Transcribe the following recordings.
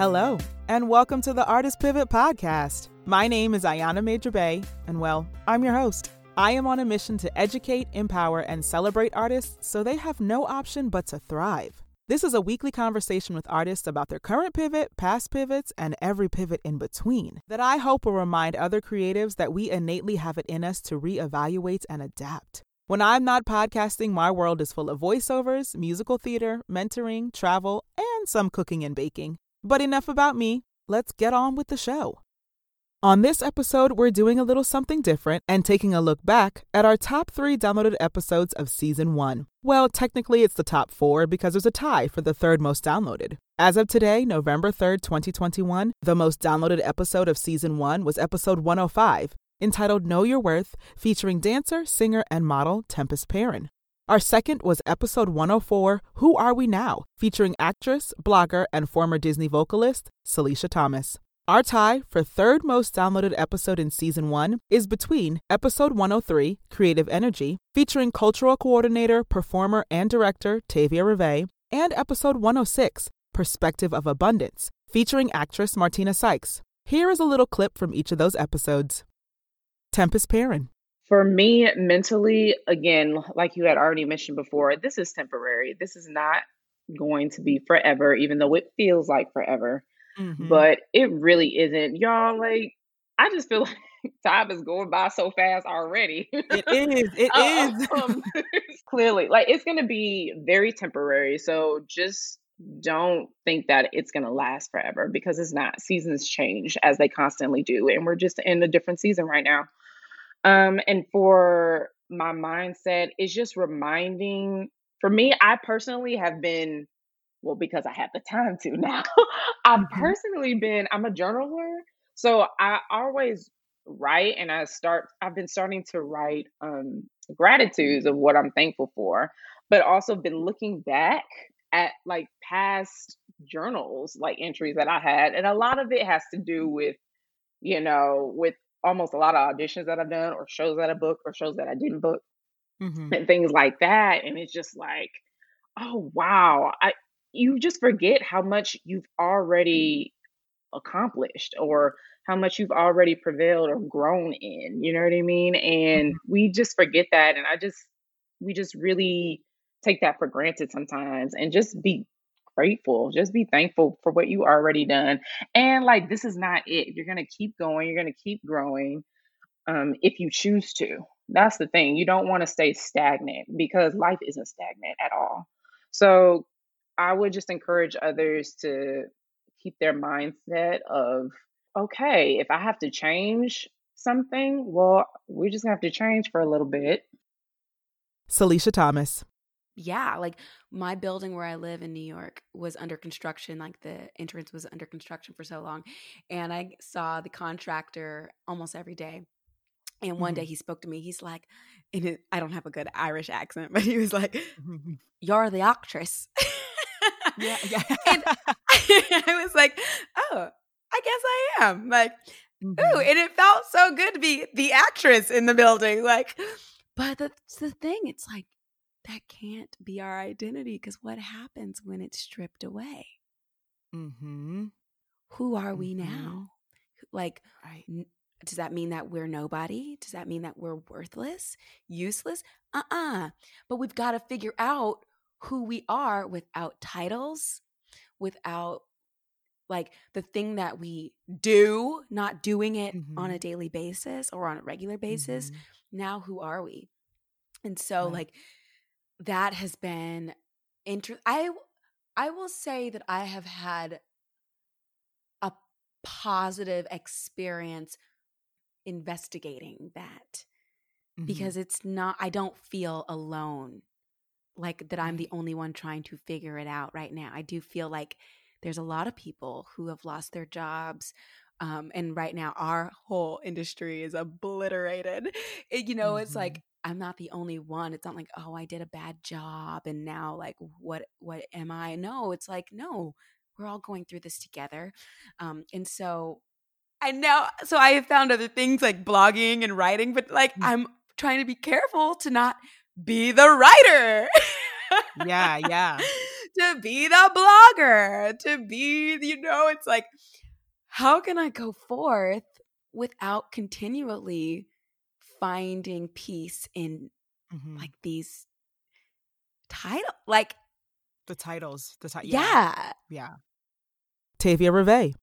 Hello, and welcome to the Artist Pivot Podcast. My name is Ayana Major Bey, and well, I'm your host. I am on a mission to educate, empower, and celebrate artists so they have no option but to thrive. This is a weekly conversation with artists about their current pivot, past pivots, and every pivot in between that I hope will remind other creatives that we innately have it in us to reevaluate and adapt. When I'm not podcasting, my world is full of voiceovers, musical theater, mentoring, travel, and some cooking and baking. But enough about me. Let's get on with the show. On this episode, we're doing a little something different and taking a look back at our top three downloaded episodes of season one. Well, technically, it's the top four because there's a tie for the third most downloaded. As of today, November 3rd, 2021, the most downloaded episode of season one was episode 105, entitled Know Your Worth, featuring dancer, singer, and model Tempestt Perrin. Our second was episode 104, Who Are We Now? featuring actress, blogger, and former Disney vocalist Salisha Thomas. Our tie for third most downloaded episode in season one is between episode 103, Creative Energy, featuring cultural coordinator, performer, and director Tavia Rivee, and episode 106, Perspective of Abundance, featuring actress Martina Sykes. Here is a little clip from each of those episodes. Tempestt Perrin. For me, mentally, again, like you had already mentioned before, this is temporary. This is not going to be forever, even though it feels like forever. Mm-hmm. But it really isn't. Y'all, like, I just feel like time is going by so fast already. It is. It uh, is. Um, clearly, like, it's going to be very temporary. So just don't think that it's going to last forever because it's not. Seasons change as they constantly do. And we're just in a different season right now. Um, and for my mindset, it's just reminding for me, I personally have been well, because I have the time to now. I've mm-hmm. personally been, I'm a journaler. So I always write and I start, I've been starting to write um, gratitudes of what I'm thankful for, but also been looking back at like past journals, like entries that I had. And a lot of it has to do with, you know, with almost a lot of auditions that I've done or shows that I booked or shows that I didn't book mm-hmm. and things like that. And it's just like, oh wow i you just forget how much you've already accomplished or how much you've already prevailed or grown in you know what i mean and mm-hmm. we just forget that and i just we just really take that for granted sometimes and just be grateful. Just be thankful for what you already done. And like this is not it. You're gonna keep going. You're gonna keep growing um, if you choose to. That's the thing. You don't want to stay stagnant because life isn't stagnant at all. So I would just encourage others to keep their mindset of, okay, if I have to change something, well, we're just gonna have to change for a little bit. Salisha Thomas. Yeah, like my building where I live in New York was under construction. Like the entrance was under construction for so long. And I saw the contractor almost every day. And one mm-hmm. day he spoke to me. He's like, and I don't have a good Irish accent, but he was like, mm-hmm. You're the actress. Yeah, yeah. and I was like, oh, I guess I am. Like, mm-hmm. ooh, and it felt so good to be the actress in the building. Like, but that's the thing. It's like that can't be our identity because what happens when it's stripped away? Mm-hmm. Who are we mm-hmm. now? Like, right. n- does that mean that we're nobody? Does that mean that we're worthless, useless? Uh uh-uh. uh But we've got to figure out who we are without titles, without like the thing that we do, not doing it mm-hmm. on a daily basis or on a regular basis. Mm-hmm. Now, who are we? And so, right. like, that has been inter- I I will say that I have had a positive experience investigating that mm-hmm. because it's not I don't feel alone like that I'm the only one trying to figure it out right now. I do feel like there's a lot of people who have lost their jobs. Um, and right now, our whole industry is obliterated. It, you know, mm-hmm. it's like I'm not the only one. It's not like, oh, I did a bad job, and now, like, what, what am I? No, it's like, no, we're all going through this together. Um, and so, I know. So I have found other things like blogging and writing, but like, mm-hmm. I'm trying to be careful to not be the writer. yeah, yeah. to be the blogger, to be, you know, it's like, how can I go forth without continually finding peace in mm-hmm. like these title like the titles the title yeah yeah tavia rivee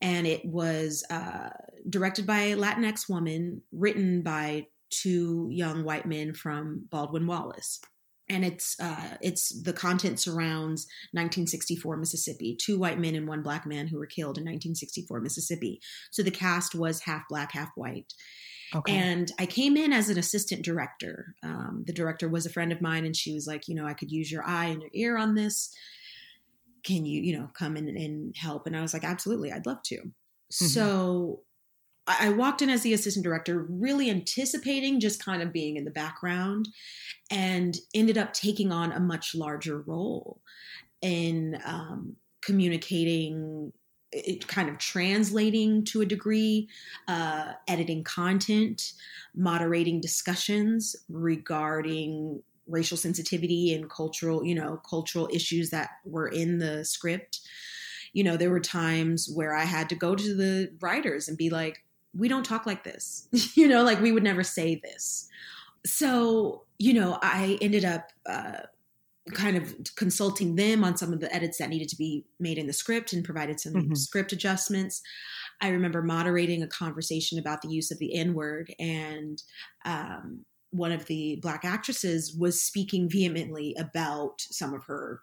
and it was uh, directed by a latinx woman written by two young white men from baldwin wallace and it's uh, it's the content surrounds 1964 Mississippi, two white men and one black man who were killed in 1964 Mississippi. So the cast was half black, half white. Okay. And I came in as an assistant director. Um, the director was a friend of mine, and she was like, you know, I could use your eye and your ear on this. Can you, you know, come in and help? And I was like, absolutely, I'd love to. Mm-hmm. So I walked in as the assistant director, really anticipating just kind of being in the background, and ended up taking on a much larger role in um, communicating, it kind of translating to a degree, uh, editing content, moderating discussions regarding racial sensitivity and cultural, you know, cultural issues that were in the script. You know, there were times where I had to go to the writers and be like, we don't talk like this. you know, like we would never say this. So, you know, I ended up uh, kind of consulting them on some of the edits that needed to be made in the script and provided some mm-hmm. script adjustments. I remember moderating a conversation about the use of the N word, and um, one of the black actresses was speaking vehemently about some of her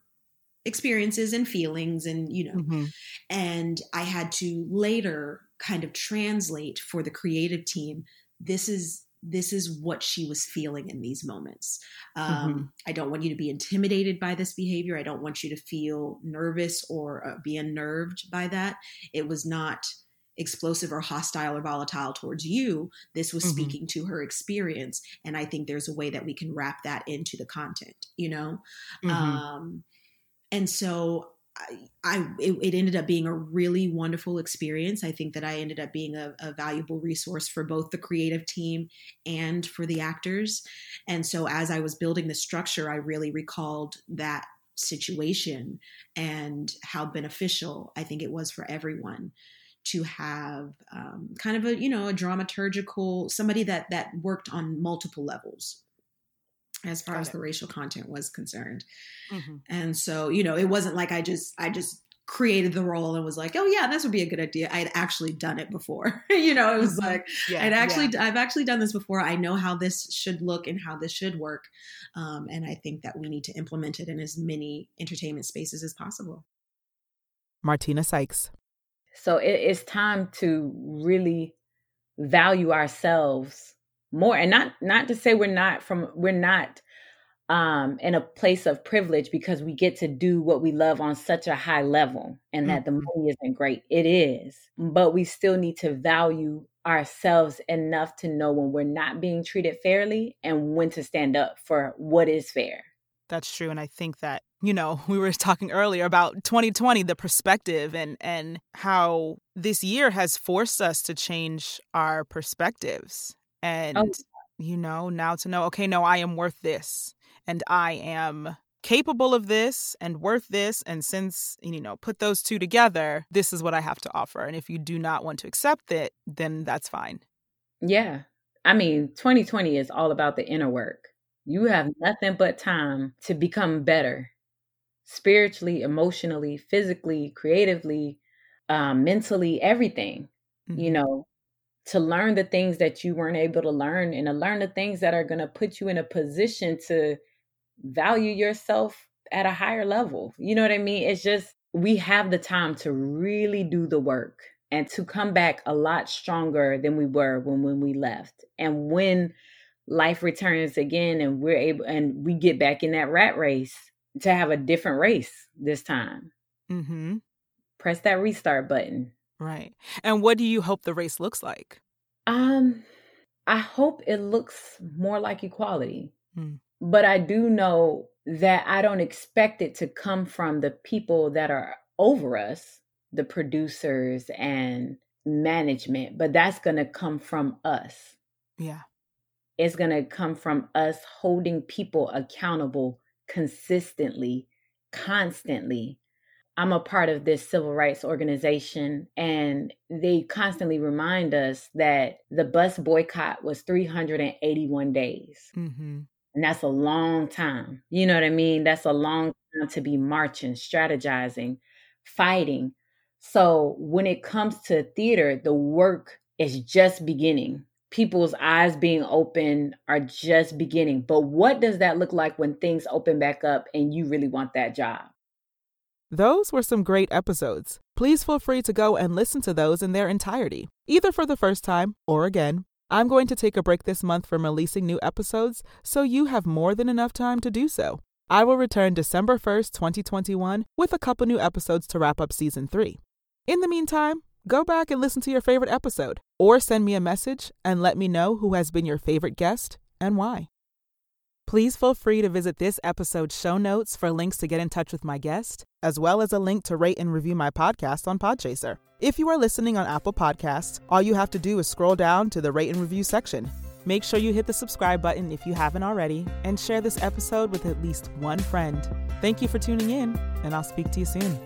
experiences and feelings and you know mm-hmm. and i had to later kind of translate for the creative team this is this is what she was feeling in these moments um, mm-hmm. i don't want you to be intimidated by this behavior i don't want you to feel nervous or uh, be unnerved by that it was not explosive or hostile or volatile towards you this was mm-hmm. speaking to her experience and i think there's a way that we can wrap that into the content you know mm-hmm. um, and so I, it, it, ended up being a really wonderful experience. I think that I ended up being a, a, valuable resource for both the creative team and for the actors. And so as I was building the structure, I really recalled that situation and how beneficial I think it was for everyone to have um, kind of a you know a dramaturgical somebody that that worked on multiple levels as far Got as it. the racial content was concerned. Mm-hmm. And so, you know, it wasn't like I just I just created the role and was like, "Oh yeah, this would be a good idea." I had actually done it before. you know, it was mm-hmm. like yeah, I'd actually yeah. I've actually done this before. I know how this should look and how this should work. Um, and I think that we need to implement it in as many entertainment spaces as possible. Martina Sykes. So it, it's time to really value ourselves more and not not to say we're not from we're not um in a place of privilege because we get to do what we love on such a high level and that mm-hmm. the money isn't great it is but we still need to value ourselves enough to know when we're not being treated fairly and when to stand up for what is fair that's true and i think that you know we were talking earlier about 2020 the perspective and and how this year has forced us to change our perspectives. And oh. you know now to know okay no i am worth this and i am capable of this and worth this and since you know put those two together this is what i have to offer and if you do not want to accept it then that's fine yeah i mean 2020 is all about the inner work you have nothing but time to become better spiritually emotionally physically creatively um, mentally everything mm-hmm. you know to learn the things that you weren't able to learn and to learn the things that are going to put you in a position to value yourself at a higher level. You know what I mean? It's just we have the time to really do the work and to come back a lot stronger than we were when when we left. And when life returns again and we're able and we get back in that rat race to have a different race this time. hmm Press that restart button Right. And what do you hope the race looks like? Um, I hope it looks more like equality. Mm. But I do know that I don't expect it to come from the people that are over us, the producers and management, but that's going to come from us. Yeah. It's going to come from us holding people accountable consistently constantly. I'm a part of this civil rights organization, and they constantly remind us that the bus boycott was 381 days. Mm-hmm. And that's a long time. You know what I mean? That's a long time to be marching, strategizing, fighting. So when it comes to theater, the work is just beginning. People's eyes being open are just beginning. But what does that look like when things open back up and you really want that job? Those were some great episodes. Please feel free to go and listen to those in their entirety, either for the first time or again. I'm going to take a break this month from releasing new episodes, so you have more than enough time to do so. I will return December 1st, 2021, with a couple new episodes to wrap up season 3. In the meantime, go back and listen to your favorite episode, or send me a message and let me know who has been your favorite guest and why. Please feel free to visit this episode's show notes for links to get in touch with my guest, as well as a link to rate and review my podcast on Podchaser. If you are listening on Apple Podcasts, all you have to do is scroll down to the rate and review section. Make sure you hit the subscribe button if you haven't already, and share this episode with at least one friend. Thank you for tuning in, and I'll speak to you soon.